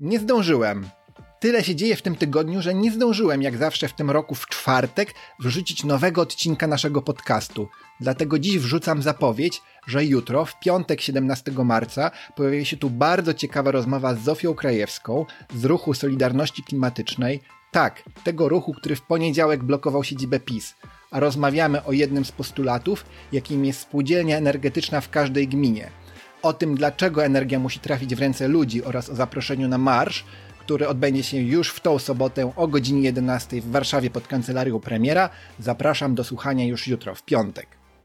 Nie zdążyłem. Tyle się dzieje w tym tygodniu, że nie zdążyłem jak zawsze w tym roku w czwartek wrzucić nowego odcinka naszego podcastu. Dlatego dziś wrzucam zapowiedź, że jutro, w piątek 17 marca, pojawi się tu bardzo ciekawa rozmowa z Zofią Krajewską z ruchu Solidarności Klimatycznej. Tak, tego ruchu, który w poniedziałek blokował siedzibę PiS. A rozmawiamy o jednym z postulatów, jakim jest spółdzielnia energetyczna w każdej gminie. O tym, dlaczego energia musi trafić w ręce ludzi oraz o zaproszeniu na marsz, który odbędzie się już w tą sobotę o godzinie 11 w Warszawie pod kancelarią premiera. Zapraszam do słuchania już jutro, w piątek.